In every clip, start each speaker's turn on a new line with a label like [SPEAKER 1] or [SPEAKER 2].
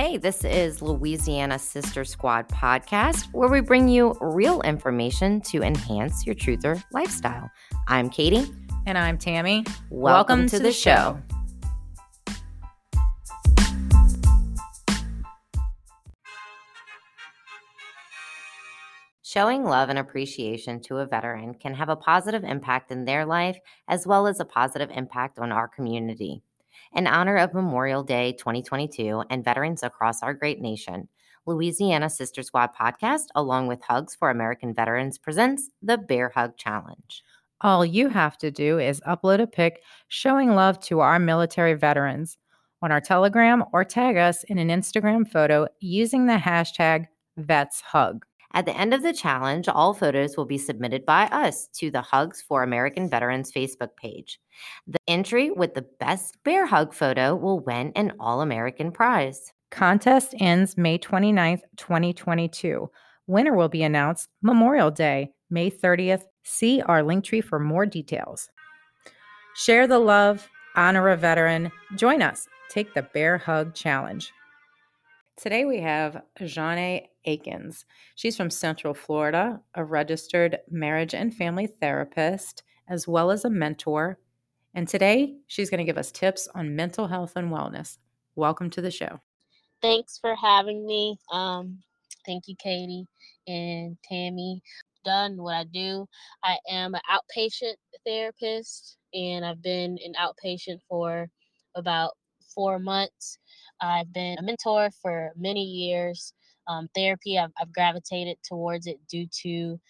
[SPEAKER 1] Hey, this is Louisiana Sister Squad podcast, where we bring you real information to enhance your truther lifestyle. I'm Katie.
[SPEAKER 2] And I'm Tammy.
[SPEAKER 1] Welcome, Welcome to, to, the, show. show. Showing love and appreciation to a veteran can have a positive impact in their life as well as a positive impact on our community. In honor of Memorial Day 2022 and veterans across our great nation, Louisiana Sister Squad podcast, along with Hugs for American Veterans, presents the Bear Hug Challenge.
[SPEAKER 2] All you have to do is upload a pic showing love to our military veterans on our Telegram or tag us in an Instagram photo using the hashtag VetsHug.
[SPEAKER 1] At the end of the challenge, all photos will be submitted by us to the Hugs for American Veterans Facebook page. The entry with the best bear hug photo will win an All American prize.
[SPEAKER 2] Contest ends May 29th, 2022. Winner will be announced Memorial Day, May 30th. See our link tree for more details. Share the love, honor a veteran. Join us. Take the Bear Hug Challenge. Today we have Jone' Akins. She's from Central Florida, a registered marriage and family therapist, as well as a mentor. And today she's going to give us tips on mental health and wellness. Welcome to the show.
[SPEAKER 3] Thanks for having me. Um, thank you, Katie and Tammy. Done what I do. I am an outpatient therapist, and I've been an outpatient for about four months. I've been a mentor for many years. Um, therapy, I've, I've, gravitated towards it due to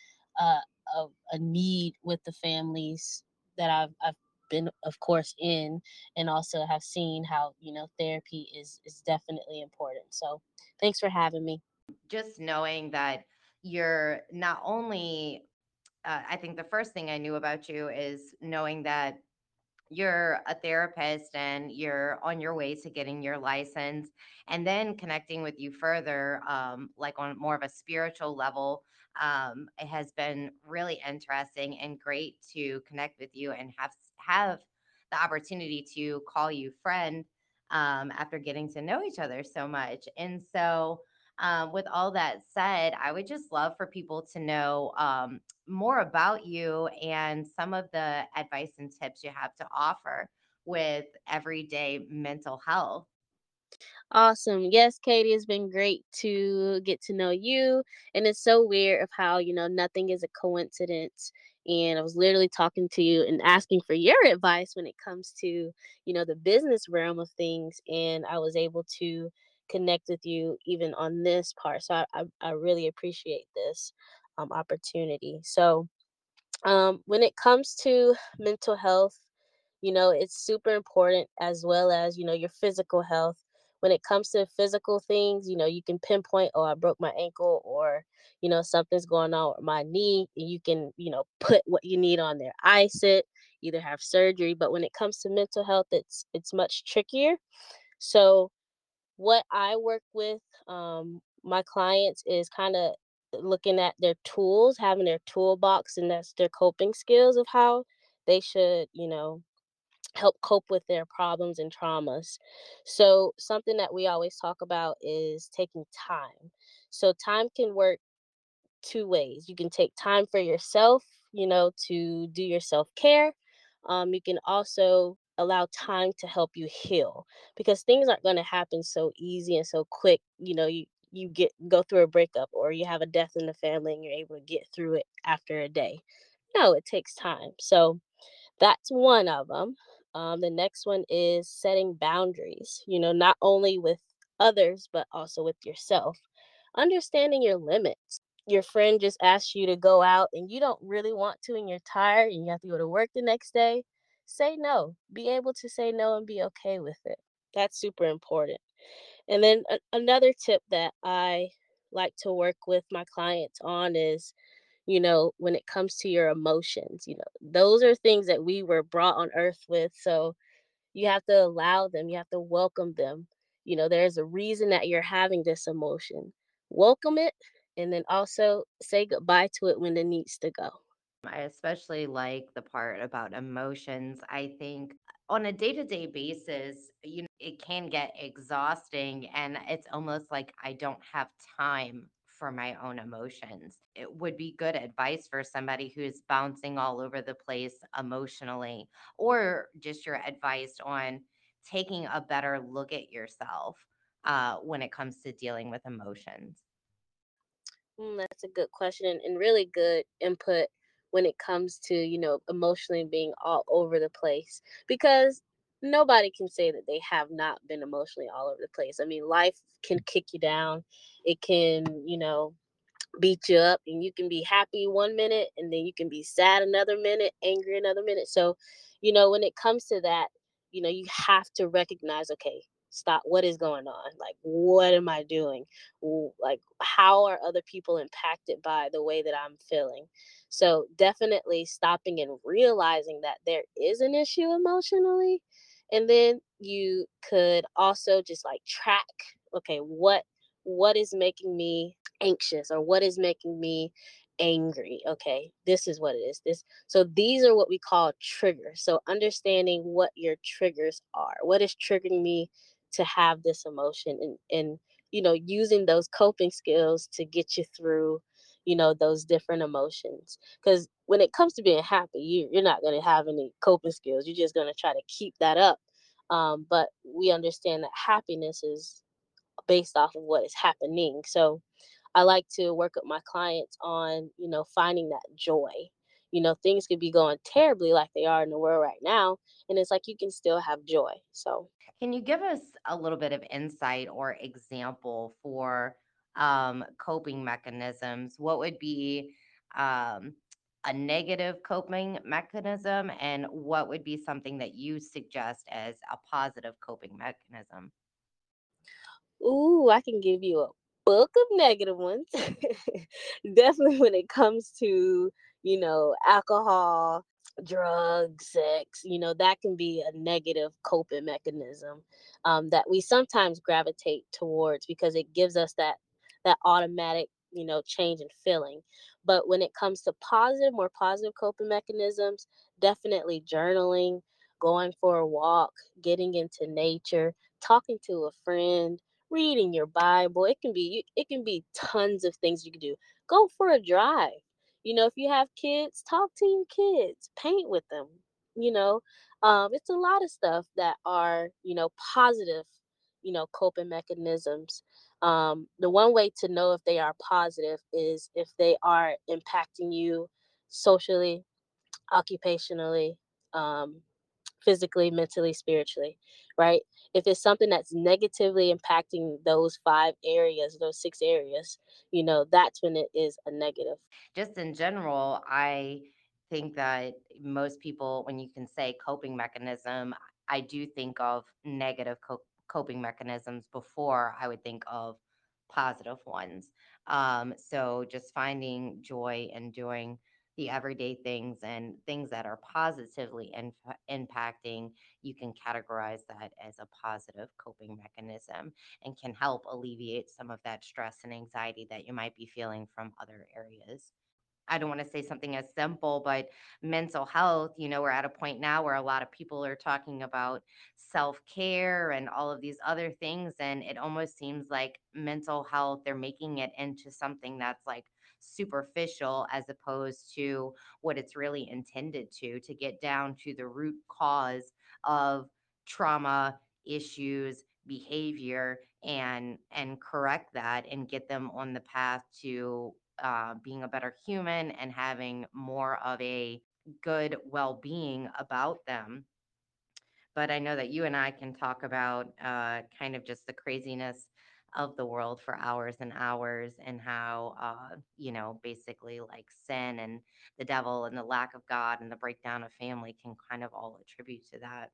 [SPEAKER 3] uh, a, a, need with the families that I've, I've been, of course, in, and also have seen how you know therapy is is definitely important. So, thanks for having me.
[SPEAKER 1] Just knowing that you're not only uh, I think the first thing I knew about you is knowing that you're a therapist and you're on your way to getting your license and then connecting with you further um, like on more of a spiritual level um, it has been really interesting and great to connect with you and have have the opportunity to call you friend um, after getting to know each other so much and so um, with all that said, I would just love for people to know um, more about you and some of the advice and tips you have to offer with everyday mental health.
[SPEAKER 3] Awesome. Yes, Katie, it's been great to get to know you. And it's so weird of how, you know, nothing is a coincidence. And I was literally talking to you and asking for your advice when it comes to, you know, the business realm of things. And I was able to connect with you even on this part. So I, I, I really appreciate this um, opportunity. So um, when it comes to mental health, you know, it's super important as well as, you know, your physical health. When it comes to physical things, you know, you can pinpoint, oh, I broke my ankle or, you know, something's going on with my knee. And you can, you know, put what you need on there. Ice it, either have surgery. But when it comes to mental health, it's it's much trickier. So what I work with um, my clients is kind of looking at their tools, having their toolbox, and that's their coping skills of how they should, you know, help cope with their problems and traumas. So, something that we always talk about is taking time. So, time can work two ways. You can take time for yourself, you know, to do your self care. Um, you can also allow time to help you heal because things aren't going to happen so easy and so quick you know you you get go through a breakup or you have a death in the family and you're able to get through it after a day. No it takes time so that's one of them um, the next one is setting boundaries you know not only with others but also with yourself. Understanding your limits. Your friend just asks you to go out and you don't really want to and you're tired and you have to go to work the next day say no. Be able to say no and be okay with it. That's super important. And then a- another tip that I like to work with my clients on is, you know, when it comes to your emotions, you know, those are things that we were brought on earth with. So you have to allow them, you have to welcome them. You know, there's a reason that you're having this emotion. Welcome it and then also say goodbye to it when it needs to go.
[SPEAKER 1] I especially like the part about emotions. I think on a day-to-day basis, you know, it can get exhausting and it's almost like I don't have time for my own emotions. It would be good advice for somebody who's bouncing all over the place emotionally, or just your advice on taking a better look at yourself uh, when it comes to dealing with emotions.
[SPEAKER 3] Mm, that's a good question and really good input when it comes to, you know, emotionally being all over the place because nobody can say that they have not been emotionally all over the place. I mean, life can mm. kick you down. It can, you know, beat you up and you can be happy one minute and then you can be sad another minute, angry another minute. So, you know, when it comes to that, you know, you have to recognize, okay, stop, what is going on? Like, what am I doing? Like, how are other people impacted by the way that I'm feeling? So, definitely stopping and realizing that there is an issue emotionally. And then you could also just like track, okay, what what is making me anxious or what is making me angry okay this is what it is this so these are what we call triggers so understanding what your triggers are what is triggering me to have this emotion and and you know using those coping skills to get you through you know those different emotions because when it comes to being happy you, you're not going to have any coping skills you're just going to try to keep that up um, but we understand that happiness is based off of what is happening. So I like to work with my clients on, you know, finding that joy. You know, things could be going terribly like they are in the world right now, and it's like you can still have joy. So,
[SPEAKER 1] Can you give us a little bit of insight or example for um, coping mechanisms? What would be um, a negative coping mechanism, and what would be something that you suggest as a positive coping mechanism?
[SPEAKER 3] ooh, I can give you a book of negative ones. Definitely when it comes to, you know, alcohol, drugs, sex, you know, that can be a negative coping mechanism um, that we sometimes gravitate towards because it gives us that that automatic, you know, change in feeling. But when it comes to positive, more positive coping mechanisms, definitely journaling, going for a walk, getting into nature, talking to a friend, reading your Bible. It can be it can be tons of things you can do. Go for a drive. You know, if you have kids, talk to your kids, paint with them. You know, um, it's a lot of stuff that are you know positive, you know, coping mechanisms. Um, the one way to know if they are positive is if they are impacting you socially, occupationally, um, physically, mentally, spiritually, right? If it's something that's negatively impacting those five areas, those six areas, you know, that's when it is a negative.
[SPEAKER 1] just in general, I think that most people, when you can say coping mechanism, I do think of negative co- coping mechanisms before I would think of positive ones. Um, so just finding joy and doing the everyday things and things that are positively in, impacting, you can categorize that as a positive coping mechanism and can help alleviate some of that stress and anxiety that you might be feeling from other areas. I don't want to say something as simple, but mental health, you know, we're at a point now where a lot of people are talking about self care and all of these other things. And it almost seems like mental health, they're making it into something that's like superficial as opposed to what it's really intended to, to get down to the root cause of trauma issues behavior and and correct that and get them on the path to uh, being a better human and having more of a good well being about them. But I know that you and I can talk about uh, kind of just the craziness of the world for hours and hours and how, uh, you know, basically like sin and the devil and the lack of God and the breakdown of family can kind of all attribute to that.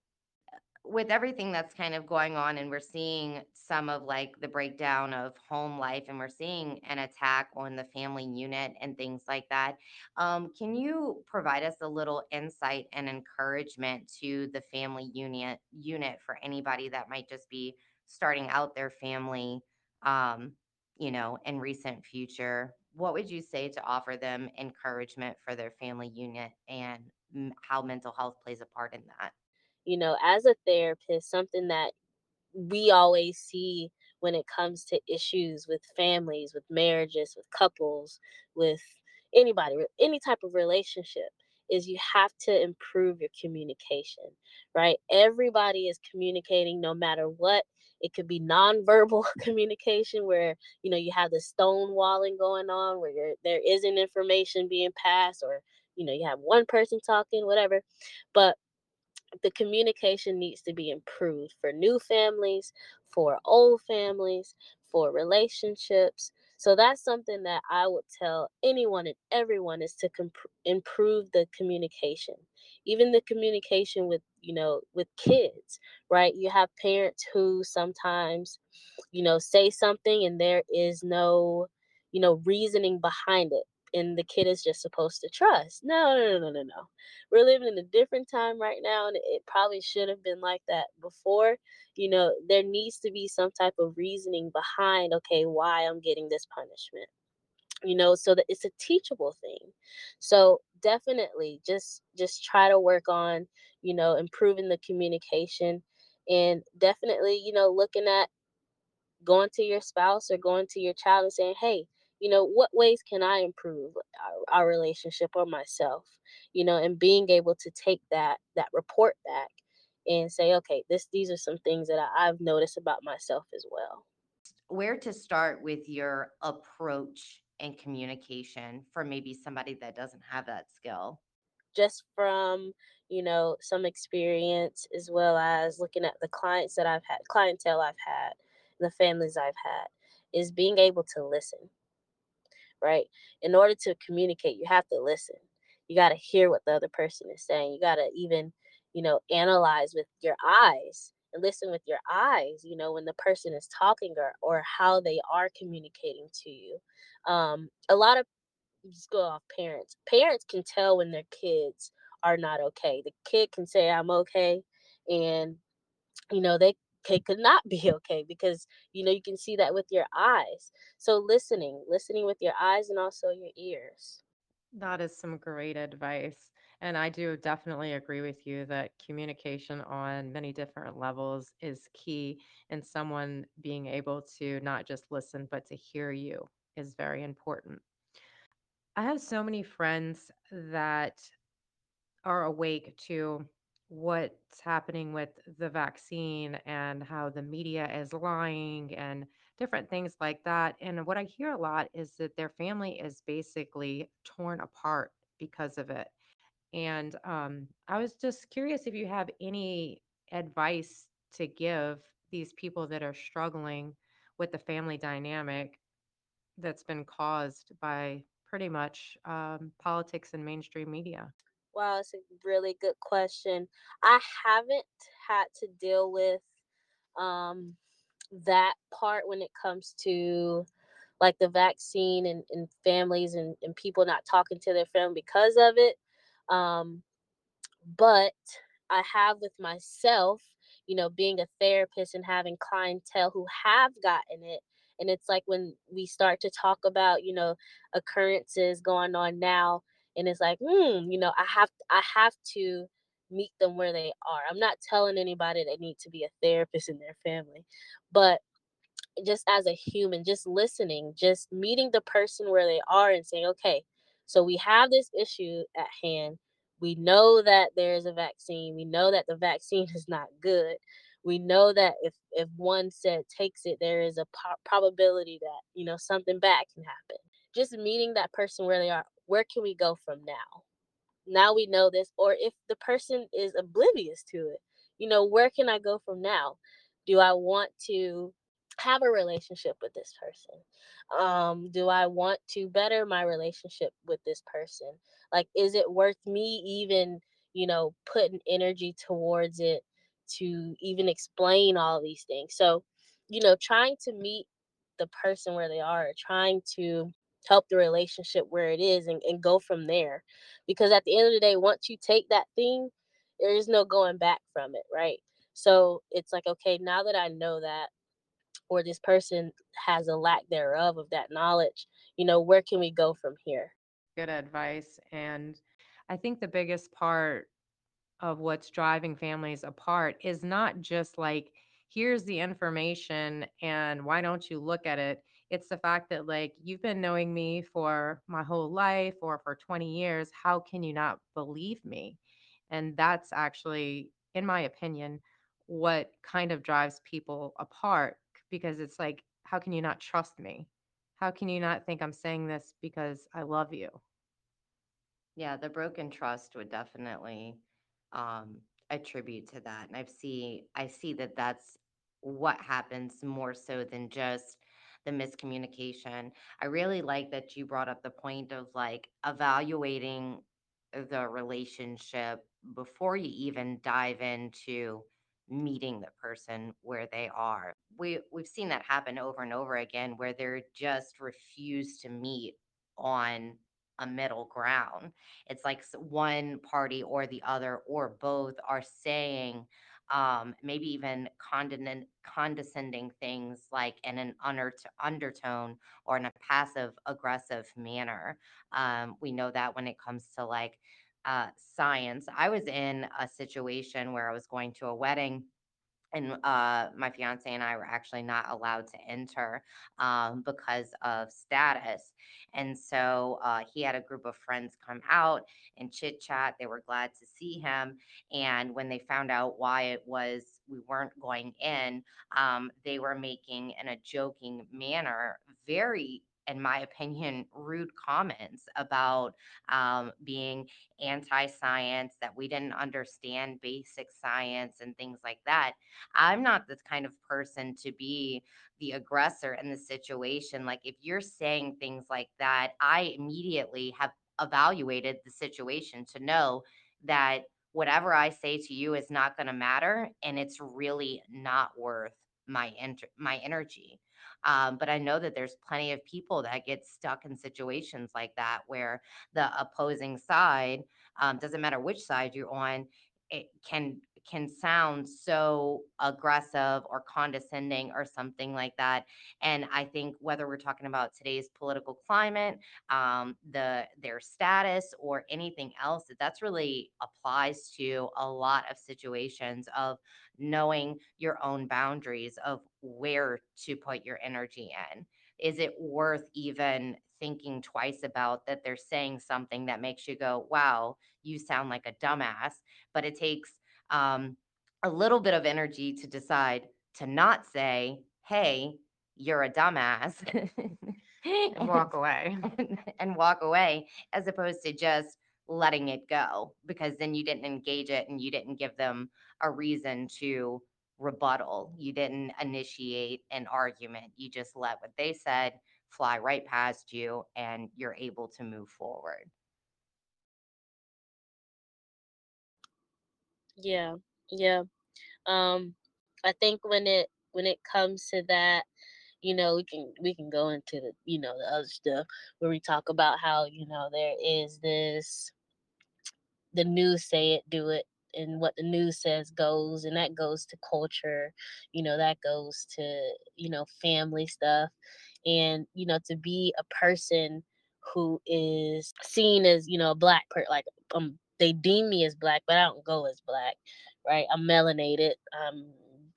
[SPEAKER 1] With everything that's kind of going on and we're seeing some of like the breakdown of home life and we're seeing an attack on the family unit and things like that um, can you provide us a little insight and encouragement to the family unit unit for anybody that might just be starting out their family um, you know in recent future what would you say to offer them encouragement for their family unit and mm, how mental health plays a part in that
[SPEAKER 3] you know, as a therapist, something that we always see when it comes to issues with families, with marriages, with couples, with anybody, any type of relationship is you have to improve your communication, right? Everybody is communicating no matter what. It could be nonverbal communication where, you know, you have the stonewalling going on where there isn't information being passed or, you know, you have one person talking, whatever. But the communication needs to be improved for new families, for old families, for relationships. So that's something that I would tell anyone and everyone is to comp- improve the communication. Even the communication with, you know, with kids, right? You have parents who sometimes, you know, say something and there is no, you know, reasoning behind it and the kid is just supposed to trust. No, no, no, no, no, no. We're living in a different time right now, and it probably should have been like that before. You know, there needs to be some type of reasoning behind, okay, why I'm getting this punishment. You know, so that it's a teachable thing. So definitely just just try to work on, you know, improving the communication and definitely, you know, looking at going to your spouse or going to your child and saying, hey, you know, what ways can I improve our, our relationship or myself? You know, and being able to take that that report back and say, okay, this these are some things that I, I've noticed about myself as well.
[SPEAKER 1] Where to start with your approach and communication for maybe somebody that doesn't have that skill?
[SPEAKER 3] Just from you know some experience as well as looking at the clients that I've had, clientele I've had, the families I've had, is being able to listen right? In order to communicate, you have to listen. You got to hear what the other person is saying. You got to even, you know, analyze with your eyes and listen with your eyes, you know, when the person is talking or, or how they are communicating to you. Um, a lot of just go off parents. Parents can tell when their kids are not okay. The kid can say, I'm okay. And, you know, they okay could not be okay because you know you can see that with your eyes so listening listening with your eyes and also your ears
[SPEAKER 2] That is some great advice. And I do definitely agree with you that communication on many different levels is key, and someone being able to not just listen, but to hear you is very important. I have so many friends that are awake to what's happening with the vaccine and how the media is lying and different things like that. And what I hear a lot is that their family is basically torn apart because of it. And um, I was just curious if you have any advice to give these people that are struggling with the family dynamic that's been caused by pretty much um, politics and mainstream media.
[SPEAKER 3] Wow it's a really good question i haven't had to deal with um that part when it comes to like the vaccine and, and families and, and people not talking to their family because of it um but I have with myself, you know, being a therapist and having clientele who have gotten it. And it's like when we start to talk about, you know, occurrences going on now, and it's like, hmm, you know, I have I have to meet them where they are. I'm not telling anybody they need to be a therapist in their family, but just as a human, just listening, just meeting the person where they are and saying, okay, so we have this issue at hand. We know that there's a vaccine. We know that the vaccine is not good. We know that if if one said takes it, there is a po- probability that you know something bad can happen. Just meeting that person where they are. Where can we go from now? now we know this or if the person is oblivious to it you know where can i go from now? Do i want to have a relationship with this person? Um do i want to better my relationship with this person? Like is it worth me even you know putting energy towards it to even explain all these things? So you know trying to meet the person where they are trying to help the relationship where it is and, and go from there because at the end of the day once you take that thing there is no going back from it right so it's like okay now that i know that or this person has a lack thereof of that knowledge you know where can we go from here
[SPEAKER 2] Good advice. And I think the biggest part of what's driving families apart is not just like, here's the information and why don't you look at it? It's the fact that, like, you've been knowing me for my whole life or for 20 years. How can you not believe me? And that's actually, in my opinion, what kind of drives people apart because it's like, how can you not trust me? How can you not think I'm saying this because I love you?
[SPEAKER 1] Yeah, the broken trust would definitely um, attribute to that, and I've see I see that that's what happens more so than just the miscommunication. I really like that you brought up the point of like evaluating the relationship before you even dive into meeting the person where they are. We we've seen that happen over and over again where they're just refuse to meet on a middle ground. It's like one party or the other or both are saying um maybe even condescend- condescending things like in an under- undertone or in a passive aggressive manner. Um we know that when it comes to like uh science. I was in a situation where I was going to a wedding and uh, my fiance and I were actually not allowed to enter um, because of status. And so uh, he had a group of friends come out and chit chat. They were glad to see him. And when they found out why it was we weren't going in, um, they were making in a joking manner very in my opinion, rude comments about um, being anti science, that we didn't understand basic science and things like that I'm not the kind of person to be the aggressor in the situation. Like, if you're saying things like that, I immediately have evaluated the situation to know that whatever I say to you is not going to matter and it's really not worth my enter- my energy. Um, but I know that there's plenty of people that get stuck in situations like that where the opposing side um, doesn't matter which side you're on it can can sound so aggressive or condescending or something like that. And I think whether we're talking about today's political climate, um, the their status, or anything else, that that's really applies to a lot of situations of knowing your own boundaries of where to put your energy in. Is it worth even thinking twice about that they're saying something that makes you go, wow, you sound like a dumbass? But it takes um, a little bit of energy to decide to not say, hey, you're a dumbass
[SPEAKER 2] And walk away.
[SPEAKER 1] and walk away, as opposed to just letting it go because then you didn't engage it and you didn't give them a reason to rebuttal. You didn't initiate an argument. You just let what they said fly right past you and you're able to move forward.
[SPEAKER 3] Yeah, yeah. Um, I think when it when it comes to that, you know, we can we can go into the you know the other stuff where we talk about how you know there is this the news say it, do it, and what the news says goes, and that goes to culture, you know, that goes to you know family stuff, and you know to be a person who is seen as you know a black person, like um they deem me as black, but I don't go as black, right? I'm melanated, I'm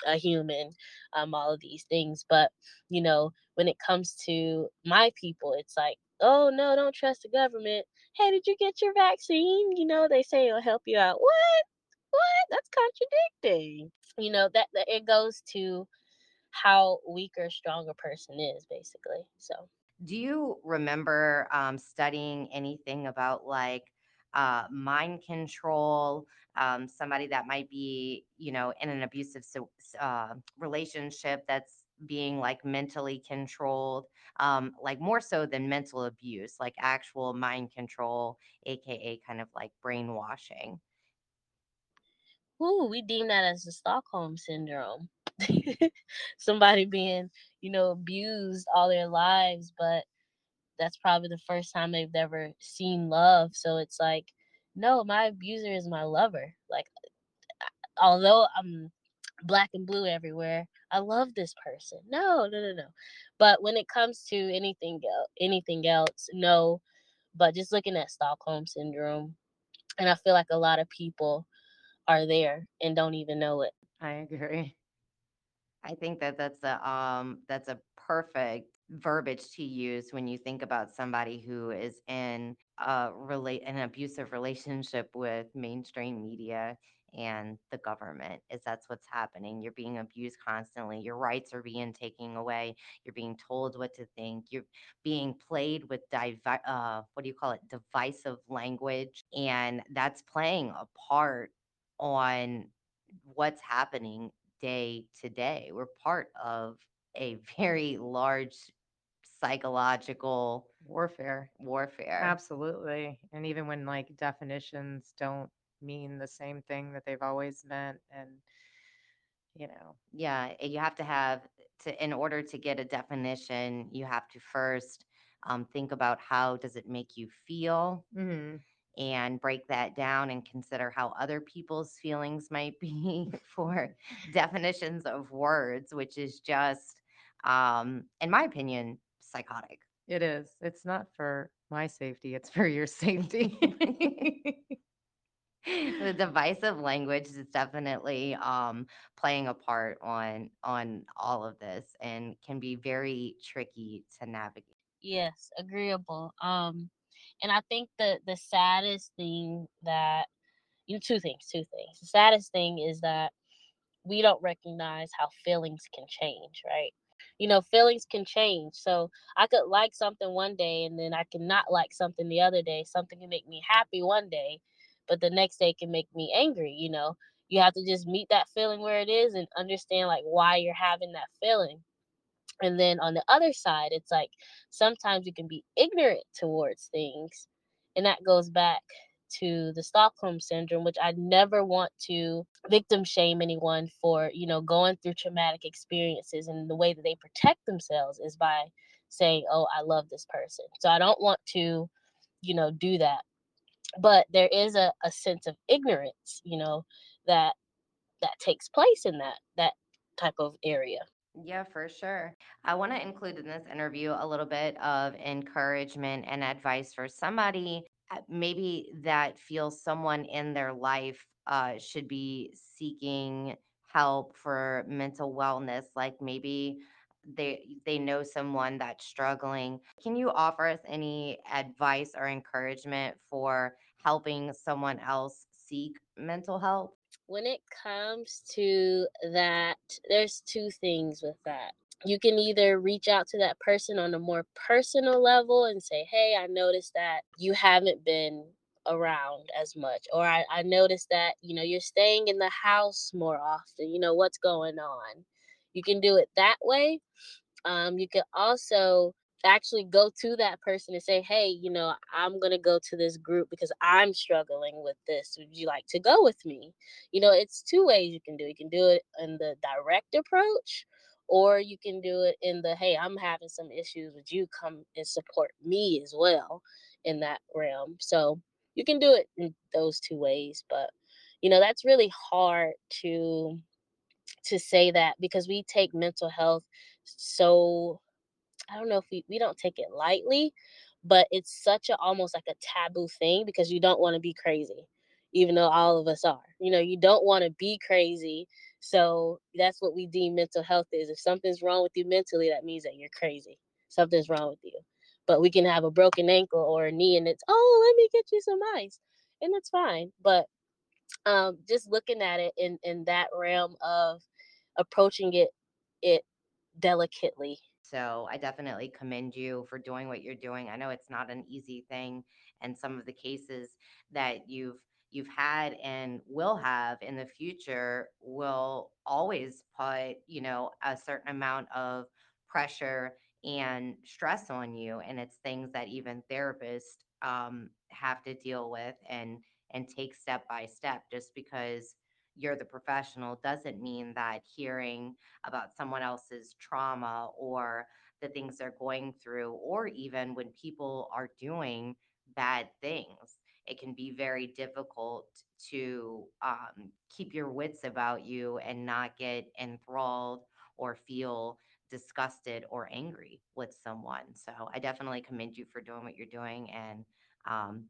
[SPEAKER 3] a human, um, all of these things, but you know when it comes to my people, it's like, oh no, don't trust the government hey, did you get your vaccine? You know, they say it'll help you out. What? That's contradicting. You know, that, that it goes to how weak or strong a person is, basically. So
[SPEAKER 1] Do you remember um, studying anything about like uh, mind control? Um, somebody that might be, you know, in an abusive uh, relationship that's being like mentally controlled, um, like more so than mental abuse, like actual mind control, aka kind of like brainwashing.
[SPEAKER 3] Ooh, we deem that as the Stockholm syndrome. Somebody being, you know, abused all their lives, but that's probably the first time they've ever seen love. So it's like, no, my abuser is my lover. Like, although I'm black and blue everywhere, I love this person. No, no, no, no. But when it comes to anything else, anything else, no. But just looking at Stockholm syndrome, and I feel like a lot of people are there and don't even know it.
[SPEAKER 2] I agree.
[SPEAKER 1] I think that that's a um that's a perfect verbiage to use when you think about somebody who is in a relate an abusive relationship with mainstream media and the government is that's what's happening. You're being abused constantly. Your rights are being taken away. You're being told what to think. You're being played with divi- uh, what do you call it? Divisive language and that's playing a part on what's happening day to day. We're part of a very large psychological
[SPEAKER 2] Warfare.
[SPEAKER 1] warfare.
[SPEAKER 2] Absolutely. And even when like definitions don't mean the same thing that they've always meant and you know.
[SPEAKER 1] Yeah, you have to have to in order to get a definition, you have to first um, think about how does it make you feel
[SPEAKER 2] Mhm.
[SPEAKER 1] And break that down and consider how other people's feelings might be for definitions of words, which is just, um, in my opinion, psychotic.
[SPEAKER 2] It is. It's not for my safety, it's for your safety.
[SPEAKER 1] the divisive language is definitely um, playing a part on on all of this and can be very tricky to navigate.
[SPEAKER 3] Yes, agreeable. Um, and I think the the saddest thing that you know, two things, two things. The saddest thing is that we don't recognize how feelings can change, right? You know, feelings can change. So I could like something one day and then I can not like something the other day. Something can make me happy one day, but the next day can make me angry, you know. You have to just meet that feeling where it is and understand like why you're having that feeling. And then on the other side, it's like sometimes you can be ignorant towards things. And that goes back to the Stockholm syndrome, which I never want to victim shame anyone for, you know, going through traumatic experiences. And the way that they protect themselves is by saying, Oh, I love this person. So I don't want to, you know, do that. But there is a, a sense of ignorance, you know, that that takes place in that that type of area.
[SPEAKER 1] Yeah, for sure. I want to include in this interview a little bit of encouragement and advice for somebody uh, maybe that feels someone in their life uh, should be seeking help for mental wellness. Like maybe they they know someone that's struggling. Can you offer us any advice or encouragement for helping someone else seek mental help?
[SPEAKER 3] When it comes to that, there's two things with that. You can either reach out to that person on a more personal level and say, Hey, I noticed that you haven't been around as much, or I, I noticed that, you know, you're staying in the house more often. You know, what's going on? You can do it that way. Um, you can also actually go to that person and say, Hey, you know, I'm going to go to this group because I'm struggling with this. Would you like to go with me? You know, it's two ways you can do it. You can do it in the direct approach, or you can do it in the, Hey, I'm having some issues. Would you come and support me as well in that realm? So you can do it in those two ways. But, you know, that's really hard to to say that because we take mental health so I don't know if we we don't take it lightly, but it's such a almost like a taboo thing because you don't want to be crazy, even though all of us are. You know, you don't want to be crazy. So that's what we deem mental health is. If something's wrong with you mentally, that means that you're crazy. Something's wrong with you. But we can have a broken ankle or a knee and it's, oh, let me get you some ice. And it's fine. But um just looking at it in in that realm of approaching it it delicately
[SPEAKER 1] So I definitely commend you for doing what you're doing. I know it's not an easy thing, and some of the cases that you've you've had and will have in the future will always put, you know, a certain amount of pressure and stress on you. And it's things that even therapists um, have to deal with and and take step by step. Just because you're the professional doesn't mean that hearing about someone else's trauma or the things they're going through, or even when people are doing bad things. It can be very difficult to um, keep your wits about you and not get enthralled or feel disgusted or angry with someone. So I definitely commend you for doing what you're doing. And um,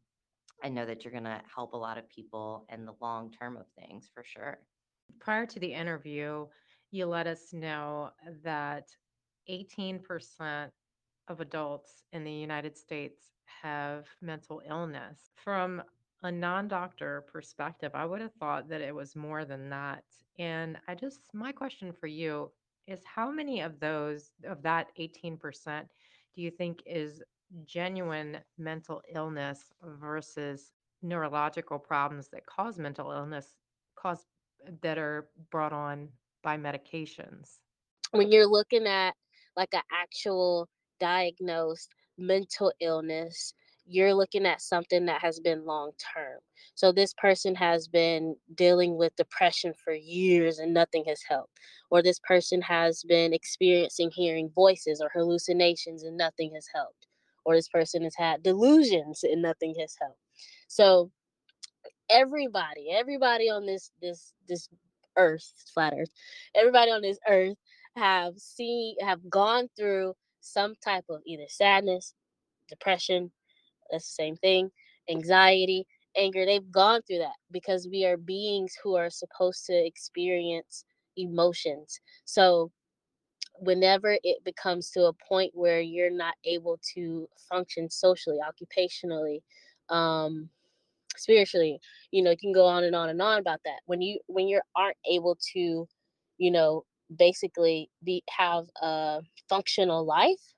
[SPEAKER 1] I know that you're going to help a lot of people in the long term of things for sure.
[SPEAKER 2] Prior to the interview, you let us know that 18% of adults in the United States have mental illness. From a non doctor perspective, I would have thought that it was more than that. And I just, my question for you is how many of those, of that 18%, do you think is genuine mental illness versus neurological problems that cause mental illness, cause uh, that are brought on by medications?
[SPEAKER 3] when you're looking at like an actual diagnosed mental illness, you're looking at something that has been long term. So this person has been dealing with depression for years and nothing has helped. Or this person has been experiencing hearing voices or hallucinations and nothing has helped. Or this person has had delusions and nothing has helped. So everybody, everybody on this this this earth, flat earth, everybody on this earth have seen have gone through some type of either sadness, depression, that's the same thing, anxiety, anger. They've gone through that because we are beings who are supposed to experience emotions. So whenever it becomes to a point where you're not able to function socially, occupationally, um, spiritually, you know, you can go on and on and on about that. When you when you aren't able to, you know, basically be have a functional life,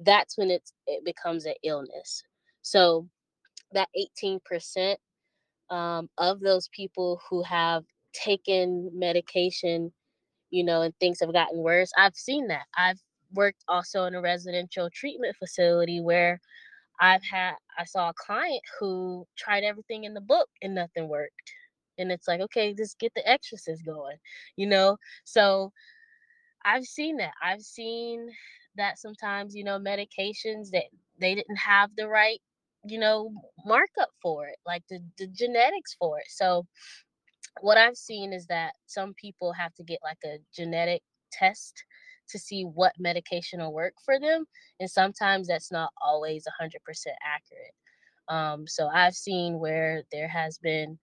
[SPEAKER 3] that's when it's it becomes an illness. So that 18% um, of those people who have taken medication, you know, and things have gotten worse, I've seen that. I've worked also in a residential treatment facility where I've had I saw a client who tried everything in the book and nothing worked. And it's like, okay, just get the exorcist going, you know? So I've seen that. I've seen that sometimes, you know, medications that they didn't have the right, you know, markup for it, like the, the genetics for it. So what I've seen is that some people have to get like a genetic test to see what medication will work for them. And sometimes that's not always 100% accurate. Um, so I've seen where there has been,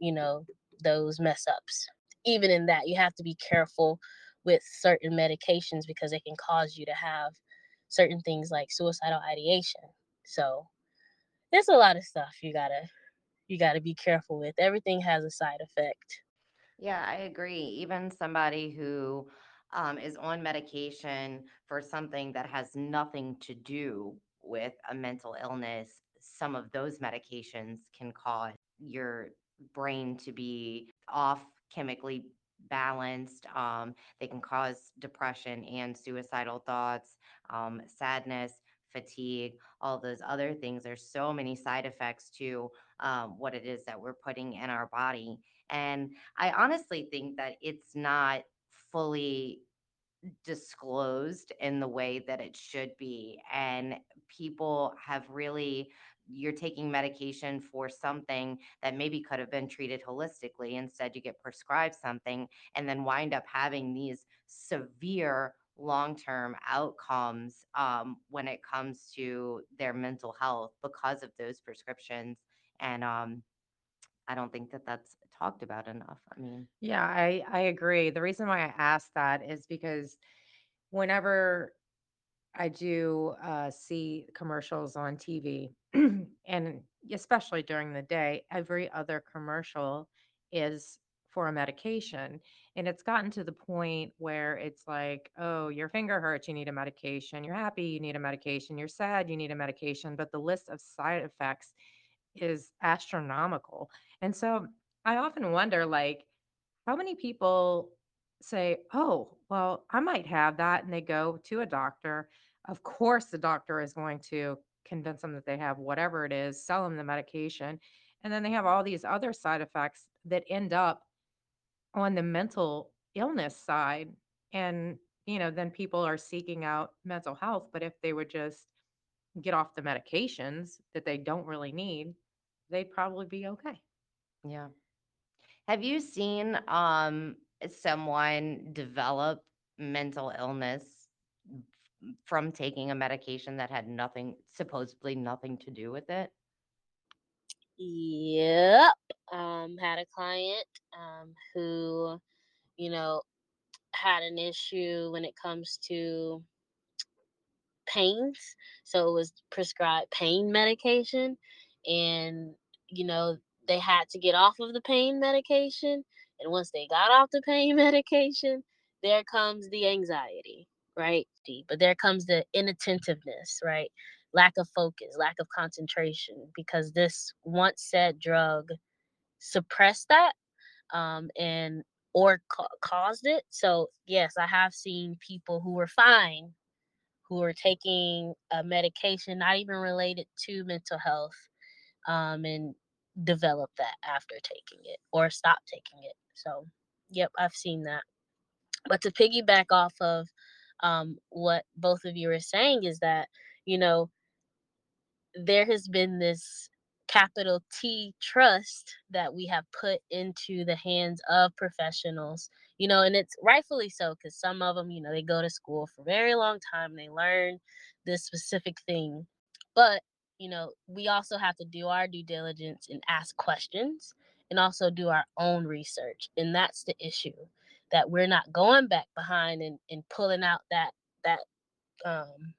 [SPEAKER 3] you know, those mess ups. Even in that, you have to be careful with certain medications because it can cause you to have certain things like suicidal ideation. So there's a lot of stuff you gotta you gotta be careful with. Everything has a side effect.
[SPEAKER 1] Yeah, I agree. Even somebody who um, is on medication for something that has nothing to do with a mental illness, some of those medications can cause your brain to be off chemically balanced. Um, they can cause depression and suicidal thoughts, um, sadness, fatigue, all those other things. There's so many side effects to um, what it is that we're putting in our body. And I honestly think that it's not fully disclosed in the way that it should be. And people have really, you're taking medication for something that maybe could have been treated holistically. Instead, you get prescribed something and then wind up having these severe long term outcomes um, when it comes to their mental health because of those prescriptions. And um, I don't think that that's talked about enough. I mean,
[SPEAKER 2] Yeah, I, I agree. The reason why I asked that is because whenever I do uh, see commercials on TV, and especially during the day, every other commercial is for a medication. And it's gotten to the point where it's like, oh, your finger hurts, you need a medication. You're happy, you need a medication. You're sad, you need a medication. But the list of side effects is astronomical. And so I often wonder, like, how many people say, "Oh, well, I might have that," and they go to a doctor. Of course, the doctor is going to convince them that they have whatever it is, sell them the medication, and then they have all these other side effects that end up on the mental illness side. And, you know, then people are seeking out mental health. But if they would just get off the medications that they don't really need, they'd probably be okay.
[SPEAKER 1] yeah. Have you seen um someone develop mental illness from taking a medication that had nothing, supposedly nothing to do with it?
[SPEAKER 3] Yep. Um, had a client um, who, you know, had an issue when it comes to pains. So it was prescribed pain medication. And, you know, they had to get off of the pain medication. And once they got off the pain medication, there comes the anxiety, right? But there comes the inattentiveness, right? Lack of focus, lack of concentration, because this once said drug suppressed that um, and or ca- caused it. So yes, I have seen people who were fine who are taking a medication not even related to mental health um, and develop that after taking it or stop taking it. So, yep, I've seen that. But to piggyback off of um, what both of you are saying is that, you know, there has been this capital T trust that we have put into the hands of professionals, you know, and it's rightfully so because some of them, you know, they go to school for a very long time, they learn this specific thing. But, you know, we also have to do our due diligence and ask questions and also do our own research. And that's the issue that we're not going back behind and, and pulling out that that um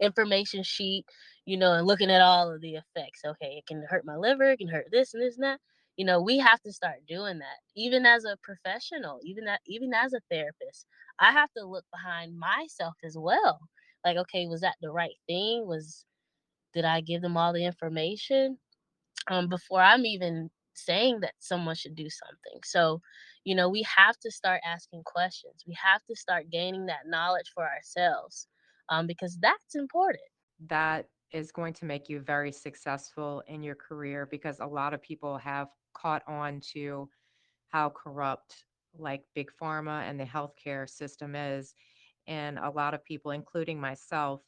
[SPEAKER 3] information sheet, you know, and looking at all of the effects. Okay, it can hurt my liver, it can hurt this and this and that. You know, we have to start doing that. Even as a professional, even that even as a therapist, I have to look behind myself as well. Like, okay, was that the right thing? Was did I give them all the information? Um, before I'm even saying that someone should do something. So, you know, we have to start asking questions. We have to start gaining that knowledge for ourselves um, because that's important.
[SPEAKER 2] That is going to make you very successful in your career because a lot of people have caught on to how corrupt like big pharma and the healthcare system is and a lot of people including myself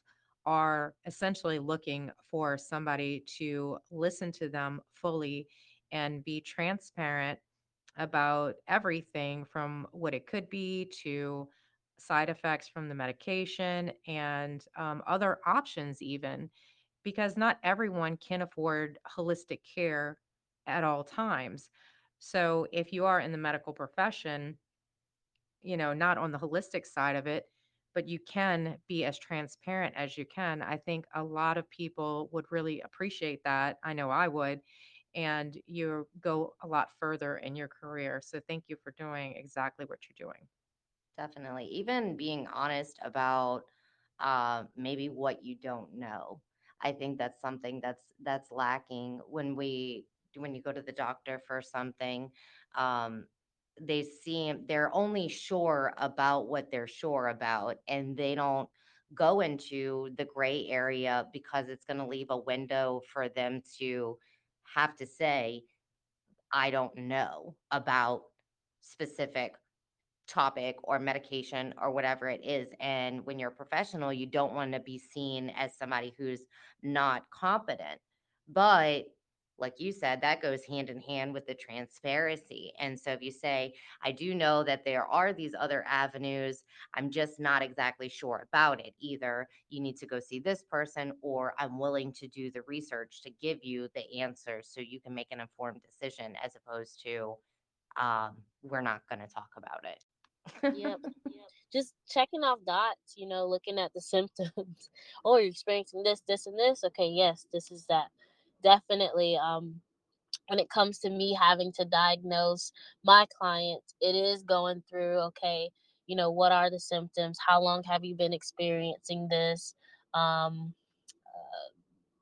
[SPEAKER 2] are essentially looking for somebody to listen to them fully and be transparent about everything from what it could be to side effects from the medication and um, other options, even because not everyone can afford holistic care at all times. So, if you are in the medical profession, you know, not on the holistic side of it, but you can be as transparent as you can. I think a lot of people would really appreciate that. I know I would. And you go a lot further in your career. So thank you for doing exactly what you're doing.
[SPEAKER 1] Definitely. Even being honest about uh, maybe what you don't know. I think that's something that's that's lacking when we when you go to the doctor for something. Um, they seem they're only sure about what they're sure about, and they don't go into the gray area because it's going to leave a window for them to have to say, "I don't know about specific topic or medication or whatever it is. And when you're a professional, you don't want to be seen as somebody who's not competent. But like you said, that goes hand in hand with the transparency. And so if you say, I do know that there are these other avenues, I'm just not exactly sure about it. Either you need to go see this person, or I'm willing to do the research to give you the answers so you can make an informed decision as opposed to, um, we're not going to talk about it.
[SPEAKER 3] Yep. Yep. Just checking off dots, you know, looking at the symptoms. oh, you're experiencing this, this, and this. Okay, yes, this is that. Definitely. Um, when it comes to me having to diagnose my clients, it is going through, okay, you know, what are the symptoms? How long have you been experiencing this? Um, uh,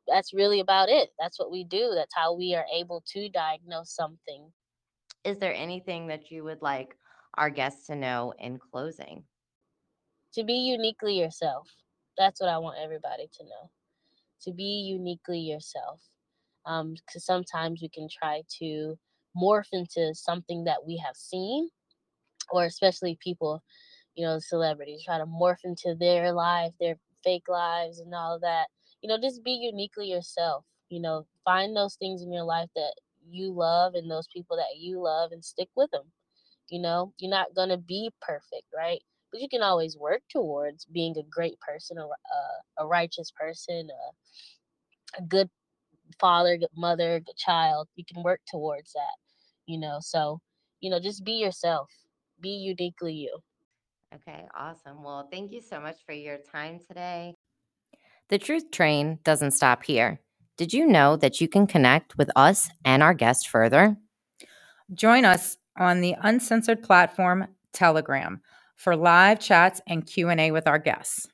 [SPEAKER 3] that's really about it. That's what we do. That's how we are able to diagnose something.
[SPEAKER 1] Is there anything that you would like our guests to know in closing?
[SPEAKER 3] To be uniquely yourself. That's what I want everybody to know. To be uniquely yourself. Because um, sometimes we can try to morph into something that we have seen, or especially people, you know, celebrities, try to morph into their life, their fake lives, and all that. You know, just be uniquely yourself. You know, find those things in your life that you love and those people that you love and stick with them you know, you're not going to be perfect, right? But you can always work towards being a great person, a, a, a righteous person, a, a good father, good mother, good child. You can work towards that, you know. So, you know, just be yourself, be uniquely you.
[SPEAKER 4] Okay, awesome. Well, thank you so much for your time today.
[SPEAKER 1] The Truth Train doesn't stop here. Did you know that you can connect with us and our guests further? Join us on the uncensored platform Telegram for live chats and Q&A with our guests.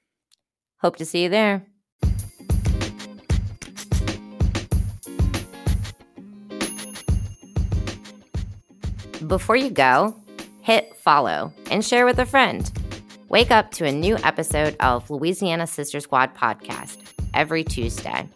[SPEAKER 1] Hope to see you there. Before you go, hit follow and share with a friend. Wake up to a new episode of Louisiana Sister Squad podcast every Tuesday.